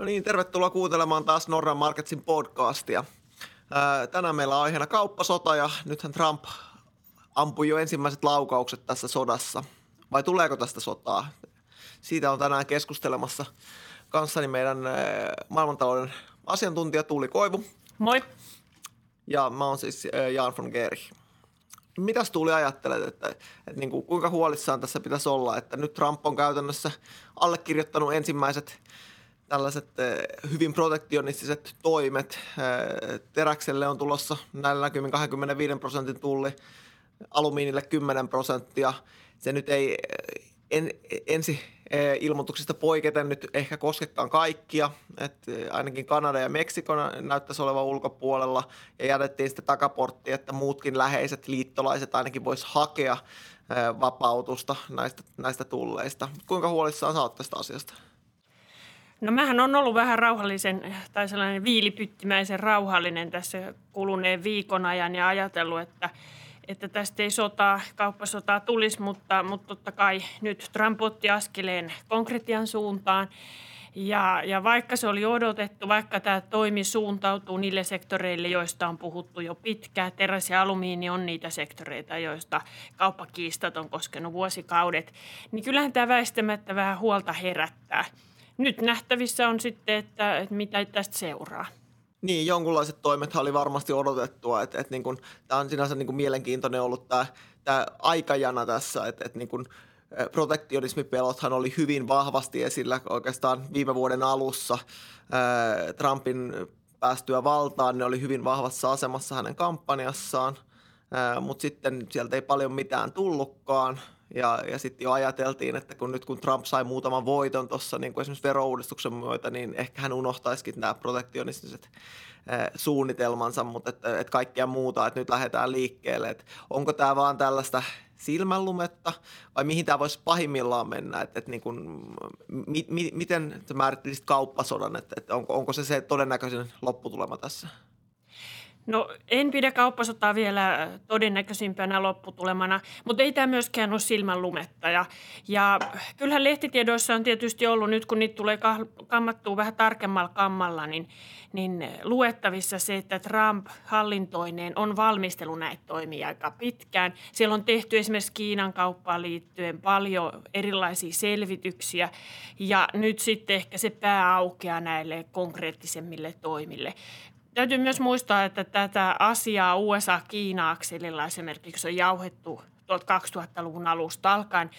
No niin, tervetuloa kuuntelemaan taas Norran Marketsin podcastia. Tänään meillä on aiheena kauppasota ja nythän Trump ampui jo ensimmäiset laukaukset tässä sodassa. Vai tuleeko tästä sotaa? Siitä on tänään keskustelemassa kanssani meidän maailmantalouden asiantuntija Tuuli Koivu. Moi. Ja mä oon siis Jan von Gerich. Mitäs Tuuli ajattelet, että, että niin kuin, kuinka huolissaan tässä pitäisi olla, että nyt Trump on käytännössä allekirjoittanut ensimmäiset tällaiset hyvin protektionistiset toimet. Teräkselle on tulossa näillä näkymin 25 prosentin tulli, alumiinille 10 prosenttia. Se nyt ei en, ensi ilmoituksista poiketen nyt ehkä koskekaan kaikkia, että ainakin Kanada ja Meksiko näyttäisi olevan ulkopuolella ja jätettiin sitten takaportti, että muutkin läheiset liittolaiset ainakin vois hakea vapautusta näistä, näistä tulleista. Kuinka huolissaan sä oot tästä asiasta? No mähän on ollut vähän rauhallisen tai sellainen viilipyttimäisen rauhallinen tässä kuluneen viikon ajan ja ajatellut, että, että tästä ei sotaa, kauppasotaa tulisi, mutta, mutta totta kai nyt Trump otti askeleen konkretian suuntaan. Ja, ja vaikka se oli odotettu, vaikka tämä toimi suuntautuu niille sektoreille, joista on puhuttu jo pitkään, teräs ja alumiini on niitä sektoreita, joista kauppakiistat on koskenut vuosikaudet, niin kyllähän tämä väistämättä vähän huolta herättää – nyt nähtävissä on sitten, että, että mitä tästä seuraa. Niin, jonkunlaiset toimet oli varmasti odotettua. Että, että niin kuin, tämä on sinänsä niin kuin mielenkiintoinen ollut tämä, tämä aikajana tässä, että, että niin kuin, protektionismipelothan oli hyvin vahvasti esillä oikeastaan viime vuoden alussa. Trumpin päästyä valtaan ne oli hyvin vahvassa asemassa hänen kampanjassaan, mutta sitten sieltä ei paljon mitään tullutkaan – ja, ja sitten jo ajateltiin, että kun nyt kun Trump sai muutaman voiton tuossa niin kuin esimerkiksi verouudistuksen myötä, niin ehkä hän unohtaisikin nämä protektionistiset suunnitelmansa, mutta että, että kaikkea muuta, että nyt lähdetään liikkeelle. Että onko tämä vaan tällaista silmänlumetta vai mihin tämä voisi pahimmillaan mennä? Että, että niin kuin, mi, mi, miten määrittelisit kauppasodan, että, että onko, onko se se todennäköisin lopputulema tässä? No en pidä kauppasotaa vielä todennäköisimpänä lopputulemana, mutta ei tämä myöskään ole silmän lumetta. Ja, ja kyllähän lehtitiedoissa on tietysti ollut nyt, kun niitä tulee kammattua vähän tarkemmalla kammalla, niin, niin luettavissa se, että Trump hallintoineen on valmistellut näitä toimia aika pitkään. Siellä on tehty esimerkiksi Kiinan kauppaan liittyen paljon erilaisia selvityksiä ja nyt sitten ehkä se pää aukeaa näille konkreettisemmille toimille. Täytyy myös muistaa, että tätä asiaa USA-Kiina-akselilla esimerkiksi on jauhettu 2000-luvun alusta alkaen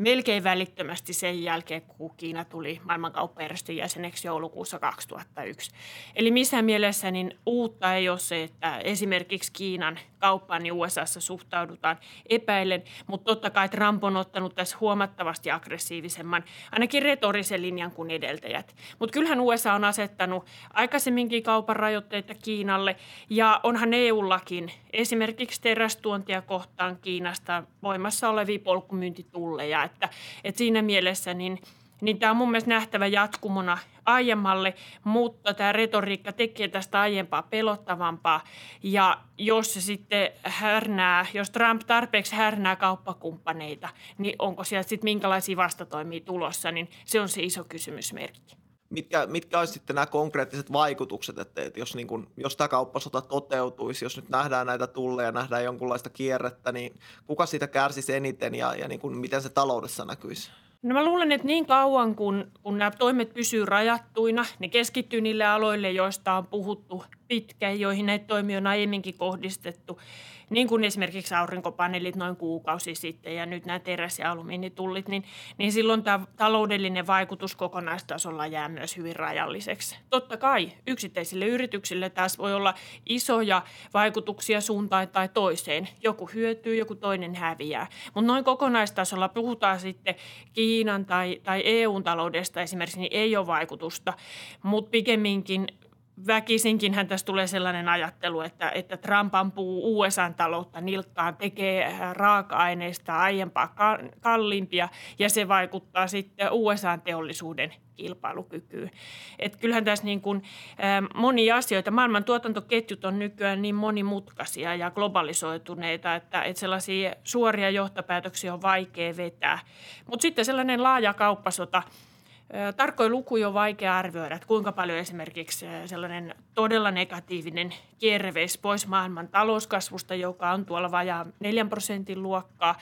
melkein välittömästi sen jälkeen, kun Kiina tuli maailmankauppajärjestön jäseneksi joulukuussa 2001. Eli missään mielessä niin uutta ei ole se, että esimerkiksi Kiinan kauppaan niin USAssa suhtaudutaan epäillen, mutta totta kai Trump on ottanut tässä huomattavasti aggressiivisemman, ainakin retorisen linjan kuin edeltäjät. Mutta kyllähän USA on asettanut aikaisemminkin kaupan rajoitteita Kiinalle ja onhan EUllakin esimerkiksi terästuontia kohtaan Kiinasta voimassa olevia polkumyyntitulleja, että, että siinä mielessä niin, niin tämä on mun mielestä nähtävä jatkumona aiemmalle, mutta tämä retoriikka tekee tästä aiempaa pelottavampaa. Ja jos se sitten härnää, jos Trump tarpeeksi härnää kauppakumppaneita, niin onko sieltä sitten minkälaisia vastatoimia tulossa, niin se on se iso kysymysmerkki. Mitkä, mitkä olisi sitten nämä konkreettiset vaikutukset, että, että jos, niin kun, jos tämä kauppasota toteutuisi, jos nyt nähdään näitä tulleja, nähdään jonkunlaista kierrettä, niin kuka siitä kärsisi eniten ja, ja niin kun, miten se taloudessa näkyisi? No mä luulen, että niin kauan kun, kun nämä toimet pysyy rajattuina, ne keskittyy niille aloille, joista on puhuttu pitkään, joihin näitä toimia on aiemminkin kohdistettu niin kuin esimerkiksi aurinkopaneelit noin kuukausi sitten ja nyt nämä teräs- ja alumiinitullit, niin, niin silloin tämä taloudellinen vaikutus kokonaistasolla jää myös hyvin rajalliseksi. Totta kai yksittäisille yrityksille taas voi olla isoja vaikutuksia suuntaan tai toiseen. Joku hyötyy, joku toinen häviää. Mutta noin kokonaistasolla puhutaan sitten Kiinan tai, tai EUn taloudesta esimerkiksi, niin ei ole vaikutusta, mutta pikemminkin väkisinkinhän tässä tulee sellainen ajattelu, että, että Trump ampuu USA-taloutta nilkkaan, tekee äh, raaka-aineista aiempaa kalliimpia ja se vaikuttaa sitten USA-teollisuuden kilpailukykyyn. Et kyllähän tässä niin kuin, äh, monia asioita, maailman tuotantoketjut on nykyään niin monimutkaisia ja globalisoituneita, että, että sellaisia suoria johtopäätöksiä on vaikea vetää. Mutta sitten sellainen laaja kauppasota – Tarkkoja lukuja on vaikea arvioida, että kuinka paljon esimerkiksi sellainen todella negatiivinen kierre pois maailman talouskasvusta, joka on tuolla vajaa 4 prosentin luokkaa.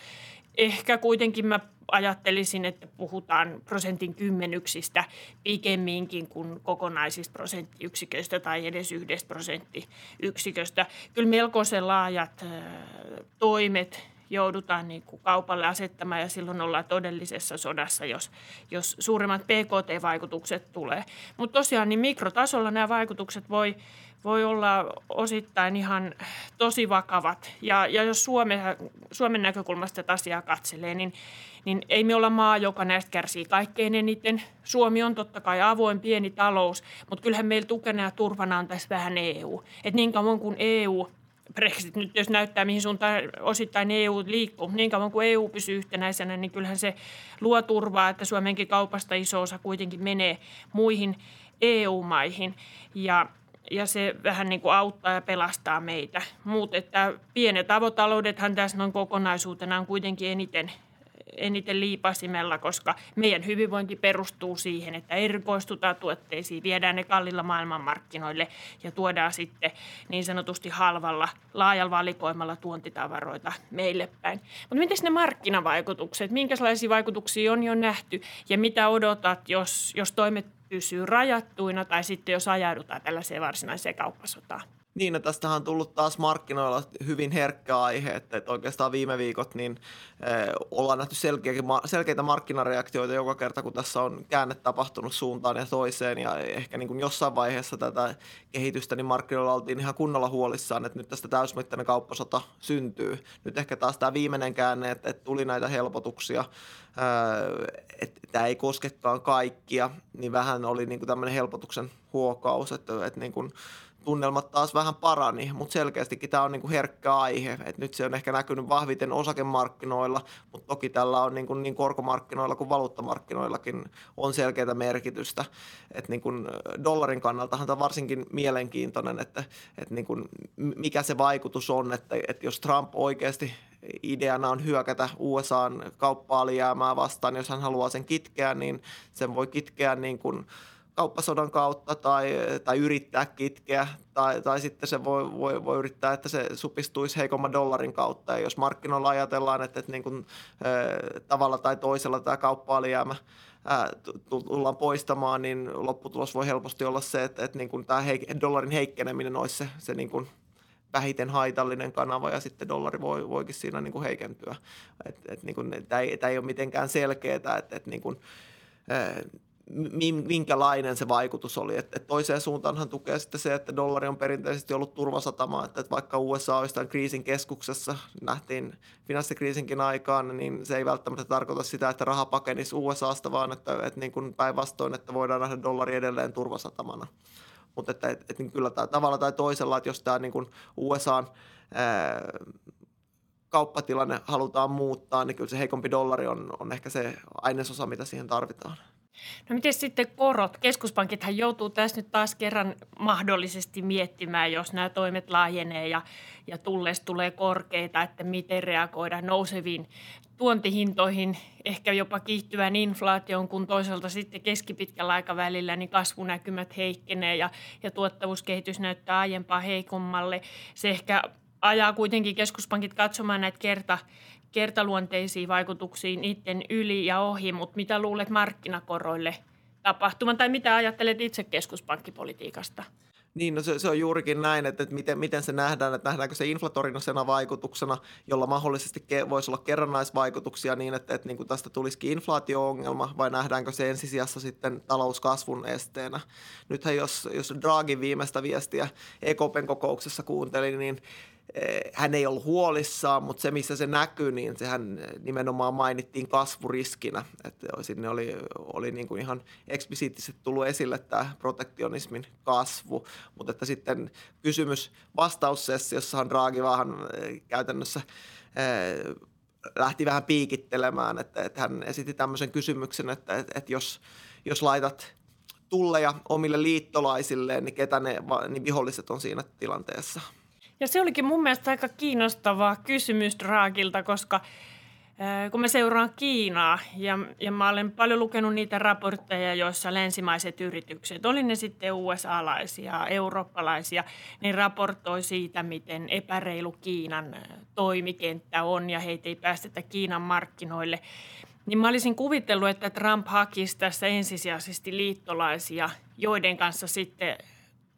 Ehkä kuitenkin mä ajattelisin, että puhutaan prosentin kymmenyksistä pikemminkin kuin kokonaisista prosenttiyksiköistä tai edes yhdestä prosenttiyksiköstä. Kyllä melkoisen laajat toimet joudutaan niin kuin kaupalle asettamaan ja silloin ollaan todellisessa sodassa, jos, jos suurimmat PKT-vaikutukset tulee. Mutta tosiaan niin mikrotasolla nämä vaikutukset voi, voi olla osittain ihan tosi vakavat. Ja, ja jos Suomen, Suomen näkökulmasta tätä asiaa katselee, niin, niin ei me olla maa, joka näistä kärsii kaikkein eniten. Suomi on totta kai avoin pieni talous, mutta kyllähän meillä tukena ja turvana on tässä vähän EU. Et niin kauan kuin EU Brexit nyt jos näyttää, mihin suuntaan osittain EU liikkuu, niin kauan kuin EU pysyy yhtenäisenä, niin kyllähän se luo turvaa, että Suomenkin kaupasta iso osa kuitenkin menee muihin EU-maihin. Ja ja se vähän niin kuin auttaa ja pelastaa meitä. Mutta että pienet avotaloudethan tässä noin kokonaisuutena on kuitenkin eniten eniten liipasimella, koska meidän hyvinvointi perustuu siihen, että erikoistutaan tuotteisiin, viedään ne kallilla maailmanmarkkinoille ja tuodaan sitten niin sanotusti halvalla, laajalla valikoimalla tuontitavaroita meille päin. Mutta miten ne markkinavaikutukset, minkälaisia vaikutuksia on jo nähty ja mitä odotat, jos, jos toimet pysyy rajattuina tai sitten jos ajaudutaan tällaiseen varsinaiseen kauppasotaan? Niin, ja tästähän on tullut taas markkinoilla hyvin herkkä aihe, että, että oikeastaan viime viikot niin eh, ollaan nähty selkeitä, selkeitä markkinareaktioita joka kerta, kun tässä on käänne tapahtunut suuntaan ja toiseen, ja ehkä niin kuin jossain vaiheessa tätä kehitystä, niin markkinoilla oltiin ihan kunnolla huolissaan, että nyt tästä täysmittainen kauppasota syntyy. Nyt ehkä taas tämä viimeinen käänne, että, että tuli näitä helpotuksia, että tämä ei koskekaan kaikkia, niin vähän oli niin kuin tämmöinen helpotuksen huokaus, että, että niin kuin, tunnelmat taas vähän parani, mutta selkeästikin tämä on niin kuin herkkä aihe. Et nyt se on ehkä näkynyt vahviten osakemarkkinoilla, mutta toki tällä on niin, kuin niin korkomarkkinoilla kuin valuuttamarkkinoillakin on selkeää merkitystä. Et niin kuin dollarin kannaltahan tämä on varsinkin mielenkiintoinen, että, että niin kuin mikä se vaikutus on, että, että jos Trump oikeasti ideana on hyökätä USAn kauppa-alijäämää vastaan, jos hän haluaa sen kitkeä, niin sen voi kitkeä niin kuin – kauppasodan kautta tai, tai yrittää kitkeä, tai, tai sitten se voi, voi, voi yrittää, että se supistuisi heikomman dollarin kautta. Ja jos markkinoilla ajatellaan, että, että niin kuin, äh, tavalla tai toisella tämä kauppa-alijäämä tullaan poistamaan, niin lopputulos voi helposti olla se, että, että niin kuin tämä heik- dollarin heikkeneminen olisi se, se niin kuin vähiten haitallinen kanava ja sitten dollari voi, voikin siinä niin kuin heikentyä. Et, et niin kuin, tämä, ei, tämä ei ole mitenkään selkeää, että, että niin minkälainen se vaikutus oli. Et, et toiseen suuntaanhan tukee sitten se, että dollari on perinteisesti ollut turvasatama, että, että vaikka USA olisi kriisin keskuksessa, nähtiin finanssikriisinkin aikaan, niin se ei välttämättä tarkoita sitä, että raha pakenisi USAsta, vaan että, että niin päinvastoin, että voidaan nähdä dollari edelleen turvasatamana. Mutta että, että, että niin kyllä tämä tavalla tai toisella, että jos tämä niin kuin USAn ää, kauppatilanne halutaan muuttaa, niin kyllä se heikompi dollari on, on ehkä se ainesosa, mitä siihen tarvitaan. No miten sitten korot? Keskuspankithan joutuu tässä nyt taas kerran mahdollisesti miettimään, jos nämä toimet laajenee ja, ja tulleessa tulee korkeita, että miten reagoida nouseviin tuontihintoihin, ehkä jopa kiihtyvään inflaatioon, kun toisaalta sitten keskipitkällä aikavälillä niin kasvunäkymät heikkenee ja, ja tuottavuuskehitys näyttää aiempaa heikommalle. Se ehkä ajaa kuitenkin keskuspankit katsomaan näitä kerta, kertaluonteisiin vaikutuksiin niiden yli ja ohi, mutta mitä luulet markkinakoroille tapahtuman tai mitä ajattelet itse keskuspankkipolitiikasta? Niin, no se, se on juurikin näin, että, että miten, miten se nähdään, että nähdäänkö se inflatorisena vaikutuksena, jolla mahdollisesti ke, voisi olla kerrannaisvaikutuksia niin, että, että niin kuin tästä tulisikin inflaatio-ongelma, vai nähdäänkö se ensisijassa sitten talouskasvun esteenä. Nythän jos, jos Draghi viimeistä viestiä EKPn kokouksessa kuunteli, niin hän ei ollut huolissaan, mutta se missä se näkyy, niin sehän nimenomaan mainittiin kasvuriskinä. Että sinne oli, oli niin kuin ihan eksplisiittisesti tullut esille tämä protektionismin kasvu, mutta että sitten kysymys vastaussessiossahan Draghi vähän eh, käytännössä eh, lähti vähän piikittelemään, että, että hän esitti tämmöisen kysymyksen, että, että, että jos, jos laitat tulleja omille liittolaisilleen, niin ketä ne niin viholliset on siinä tilanteessa – ja se olikin mun mielestä aika kiinnostava kysymys Draagilta, koska kun mä seuraan Kiinaa ja, ja mä olen paljon lukenut niitä raportteja, joissa länsimaiset yritykset, oli ne sitten USA-laisia, eurooppalaisia, niin raportoi siitä, miten epäreilu Kiinan toimikenttä on ja heitä ei päästetä Kiinan markkinoille. Niin mä olisin kuvitellut, että Trump hakisi tässä ensisijaisesti liittolaisia, joiden kanssa sitten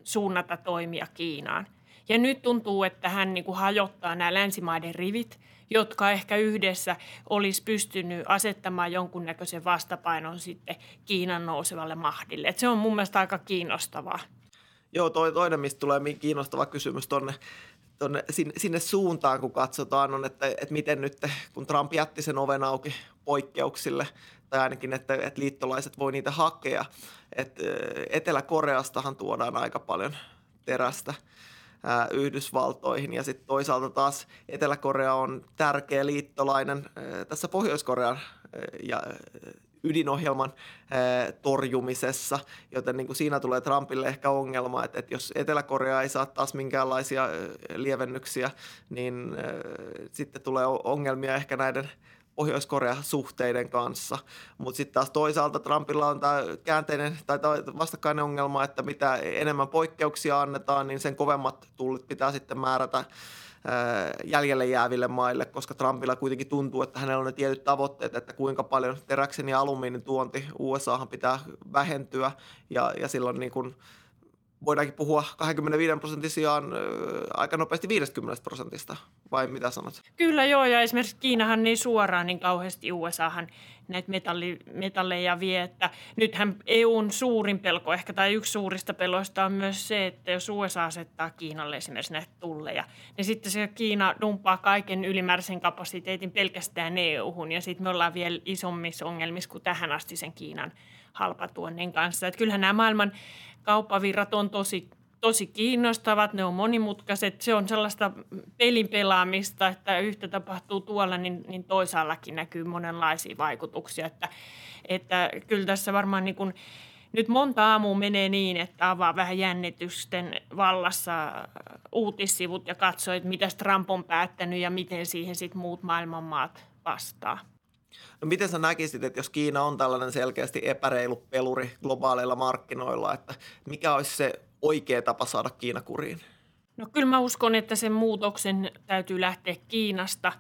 suunnata toimia Kiinaan. Ja nyt tuntuu, että hän niin kuin hajottaa nämä länsimaiden rivit, jotka ehkä yhdessä olisi pystynyt asettamaan jonkunnäköisen vastapainon sitten Kiinan nousevalle mahdille. Et se on mun mielestä aika kiinnostavaa. Joo, toi, toinen, mistä tulee kiinnostava kysymys tuonne tonne, sinne, sinne suuntaan, kun katsotaan, on, että, että miten nyt, kun Trump jätti sen oven auki poikkeuksille, tai ainakin, että, että liittolaiset voi niitä hakea. Että Etelä-Koreastahan tuodaan aika paljon terästä Yhdysvaltoihin. Ja sitten toisaalta taas Etelä-Korea on tärkeä liittolainen tässä Pohjois-Korean ja ydinohjelman torjumisessa, joten niin kuin siinä tulee Trumpille ehkä ongelma, että, että jos Etelä-Korea ei saa taas minkäänlaisia lievennyksiä, niin sitten tulee ongelmia ehkä näiden Pohjois-Korea-suhteiden kanssa. Mutta sitten taas toisaalta Trumpilla on tämä käänteinen tai vastakkainen ongelma, että mitä enemmän poikkeuksia annetaan, niin sen kovemmat tullit pitää sitten määrätä jäljelle jääville maille, koska Trumpilla kuitenkin tuntuu, että hänellä on ne tietyt tavoitteet, että kuinka paljon teräksen ja alumiinin tuonti USAhan pitää vähentyä ja, ja silloin niin kuin voidaankin puhua 25 prosentin sijaan aika nopeasti 50 prosentista, vai mitä sanot? Kyllä joo, ja esimerkiksi Kiinahan niin suoraan niin kauheasti USAhan näitä metalli, metalleja vie, että nythän EUn suurin pelko ehkä, tai yksi suurista peloista on myös se, että jos USA asettaa Kiinalle esimerkiksi näitä tulleja, niin sitten se Kiina dumpaa kaiken ylimääräisen kapasiteetin pelkästään EUhun, ja sitten me ollaan vielä isommissa ongelmissa kuin tähän asti sen Kiinan halpatuonnin kanssa. Että kyllähän nämä maailman kauppavirrat on tosi, tosi kiinnostavat, ne on monimutkaiset. Se on sellaista pelin pelaamista, että yhtä tapahtuu tuolla, niin, niin toisaallakin näkyy monenlaisia vaikutuksia. Että, että kyllä tässä varmaan niin kuin, nyt monta aamua menee niin, että avaa vähän jännitysten vallassa uutissivut ja katsoo, että mitä Trump on päättänyt ja miten siihen sitten muut maailmanmaat vastaa. No miten sä näkisit, että jos Kiina on tällainen selkeästi epäreilu peluri globaaleilla markkinoilla, että mikä olisi se oikea tapa saada Kiina kuriin? No kyllä mä uskon, että sen muutoksen täytyy lähteä Kiinasta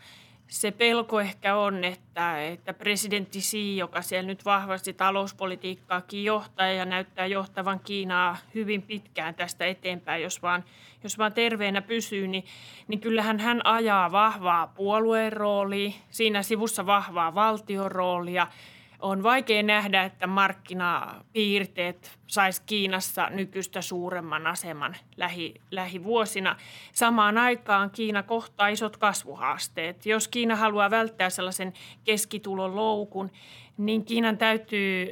se pelko ehkä on, että, että presidentti Xi, joka siellä nyt vahvasti talouspolitiikkaakin johtaa ja näyttää johtavan Kiinaa hyvin pitkään tästä eteenpäin, jos vaan, jos vaan terveenä pysyy, niin, niin kyllähän hän ajaa vahvaa puolueen roolia, siinä sivussa vahvaa valtion roolia – on vaikea nähdä, että markkinapiirteet saisi Kiinassa nykyistä suuremman aseman lähi, lähivuosina. Samaan aikaan Kiina kohtaa isot kasvuhaasteet. Jos Kiina haluaa välttää sellaisen keskitulon loukun, niin Kiinan täytyy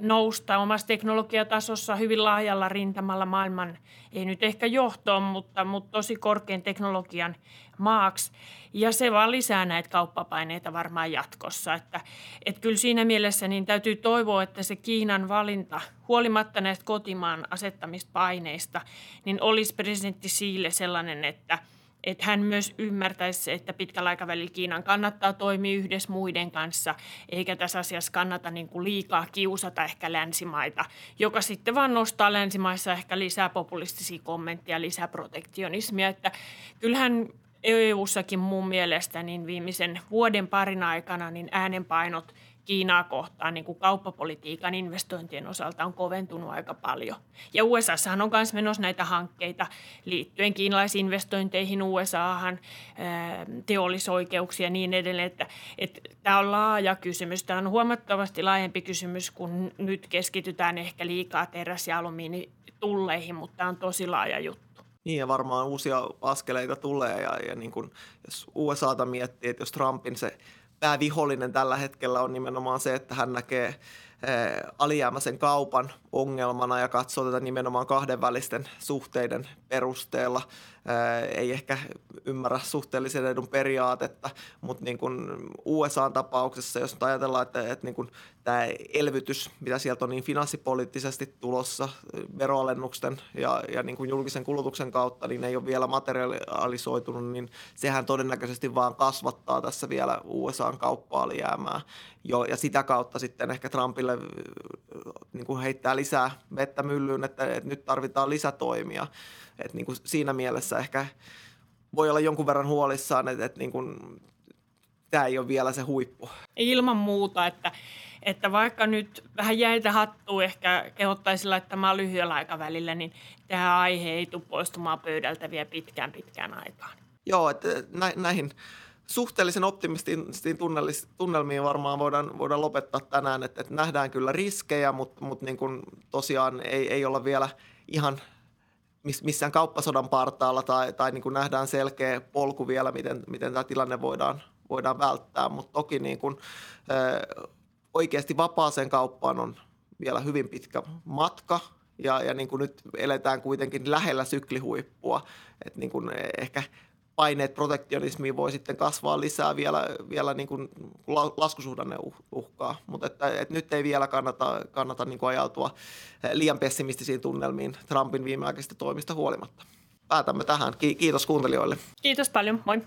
nousta omassa teknologiatasossa hyvin laajalla rintamalla maailman, ei nyt ehkä johtoon, mutta, mutta tosi korkean teknologian maaksi. Ja se vaan lisää näitä kauppapaineita varmaan jatkossa. Että, että kyllä siinä mielessä niin täytyy toivoa, että se Kiinan valinta, huolimatta näistä kotimaan asettamista paineista, niin olisi presidentti Siille sellainen, että – että hän myös ymmärtäisi, että pitkällä aikavälillä Kiinan kannattaa toimia yhdessä muiden kanssa, eikä tässä asiassa kannata niin kuin liikaa kiusata ehkä länsimaita, joka sitten vaan nostaa länsimaissa ehkä lisää populistisia kommentteja, lisää protektionismia. Että kyllähän EU-sakin mun mielestä niin viimeisen vuoden parin aikana niin äänenpainot Kiinaa kohtaan niin kuin kauppapolitiikan investointien osalta on koventunut aika paljon. Ja USA on myös menossa näitä hankkeita liittyen kiinalaisiin investointeihin USAhan, teollisoikeuksia ja niin edelleen. Että, että tämä on laaja kysymys. Tämä on huomattavasti laajempi kysymys, kun nyt keskitytään ehkä liikaa teräs- ja alumiinitulleihin, mutta tämä on tosi laaja juttu. Niin ja varmaan uusia askeleita tulee ja, ja niin kuin, jos USAta miettii, että jos Trumpin se päävihollinen tällä hetkellä on nimenomaan se, että hän näkee alijäämäisen kaupan ongelmana ja katsoo tätä nimenomaan kahdenvälisten suhteiden perusteella. Ei ehkä ymmärrä suhteellisen edun periaatetta, mutta niin kuin USA-tapauksessa, jos nyt ajatellaan, että, että niin kuin tämä elvytys, mitä sieltä on niin finanssipoliittisesti tulossa veroalennusten ja, ja niin kuin julkisen kulutuksen kautta, niin ei ole vielä materialisoitunut, niin sehän todennäköisesti vaan kasvattaa tässä vielä USAn kauppa-alijäämää. Jo, ja sitä kautta sitten ehkä Trumpille niin kuin heittää lisää vettä myllyyn, että, että nyt tarvitaan lisätoimia. Että niin kuin siinä mielessä ehkä voi olla jonkun verran huolissaan, että, että niin kuin, tämä ei ole vielä se huippu. Ilman muuta, että, että vaikka nyt vähän jäitä hattuu ehkä kehottaisi laittamaan lyhyellä aikavälillä, niin tämä aihe ei tule poistumaan pöydältä vielä pitkään pitkään aikaan. Joo, että näihin suhteellisen optimistisiin tunnelmiin varmaan voidaan, voidaan lopettaa tänään, että, että nähdään kyllä riskejä, mutta, mutta niin kuin tosiaan ei, ei olla vielä ihan missään kauppasodan partaalla tai, tai niin kuin nähdään selkeä polku vielä, miten, miten tämä tilanne voidaan, voidaan välttää, mutta toki niin kuin, ö, oikeasti vapaaseen kauppaan on vielä hyvin pitkä matka ja, ja niin kuin nyt eletään kuitenkin lähellä syklihuippua, että niin kuin ehkä paineet protektionismiin voi sitten kasvaa lisää vielä, vielä niin kuin laskusuhdanne uh, uhkaa. Mutta että, että nyt ei vielä kannata, kannata niin kuin ajautua liian pessimistisiin tunnelmiin Trumpin viimeaikaisista toimista huolimatta. Päätämme tähän. Kiitos kuuntelijoille. Kiitos paljon. Moi.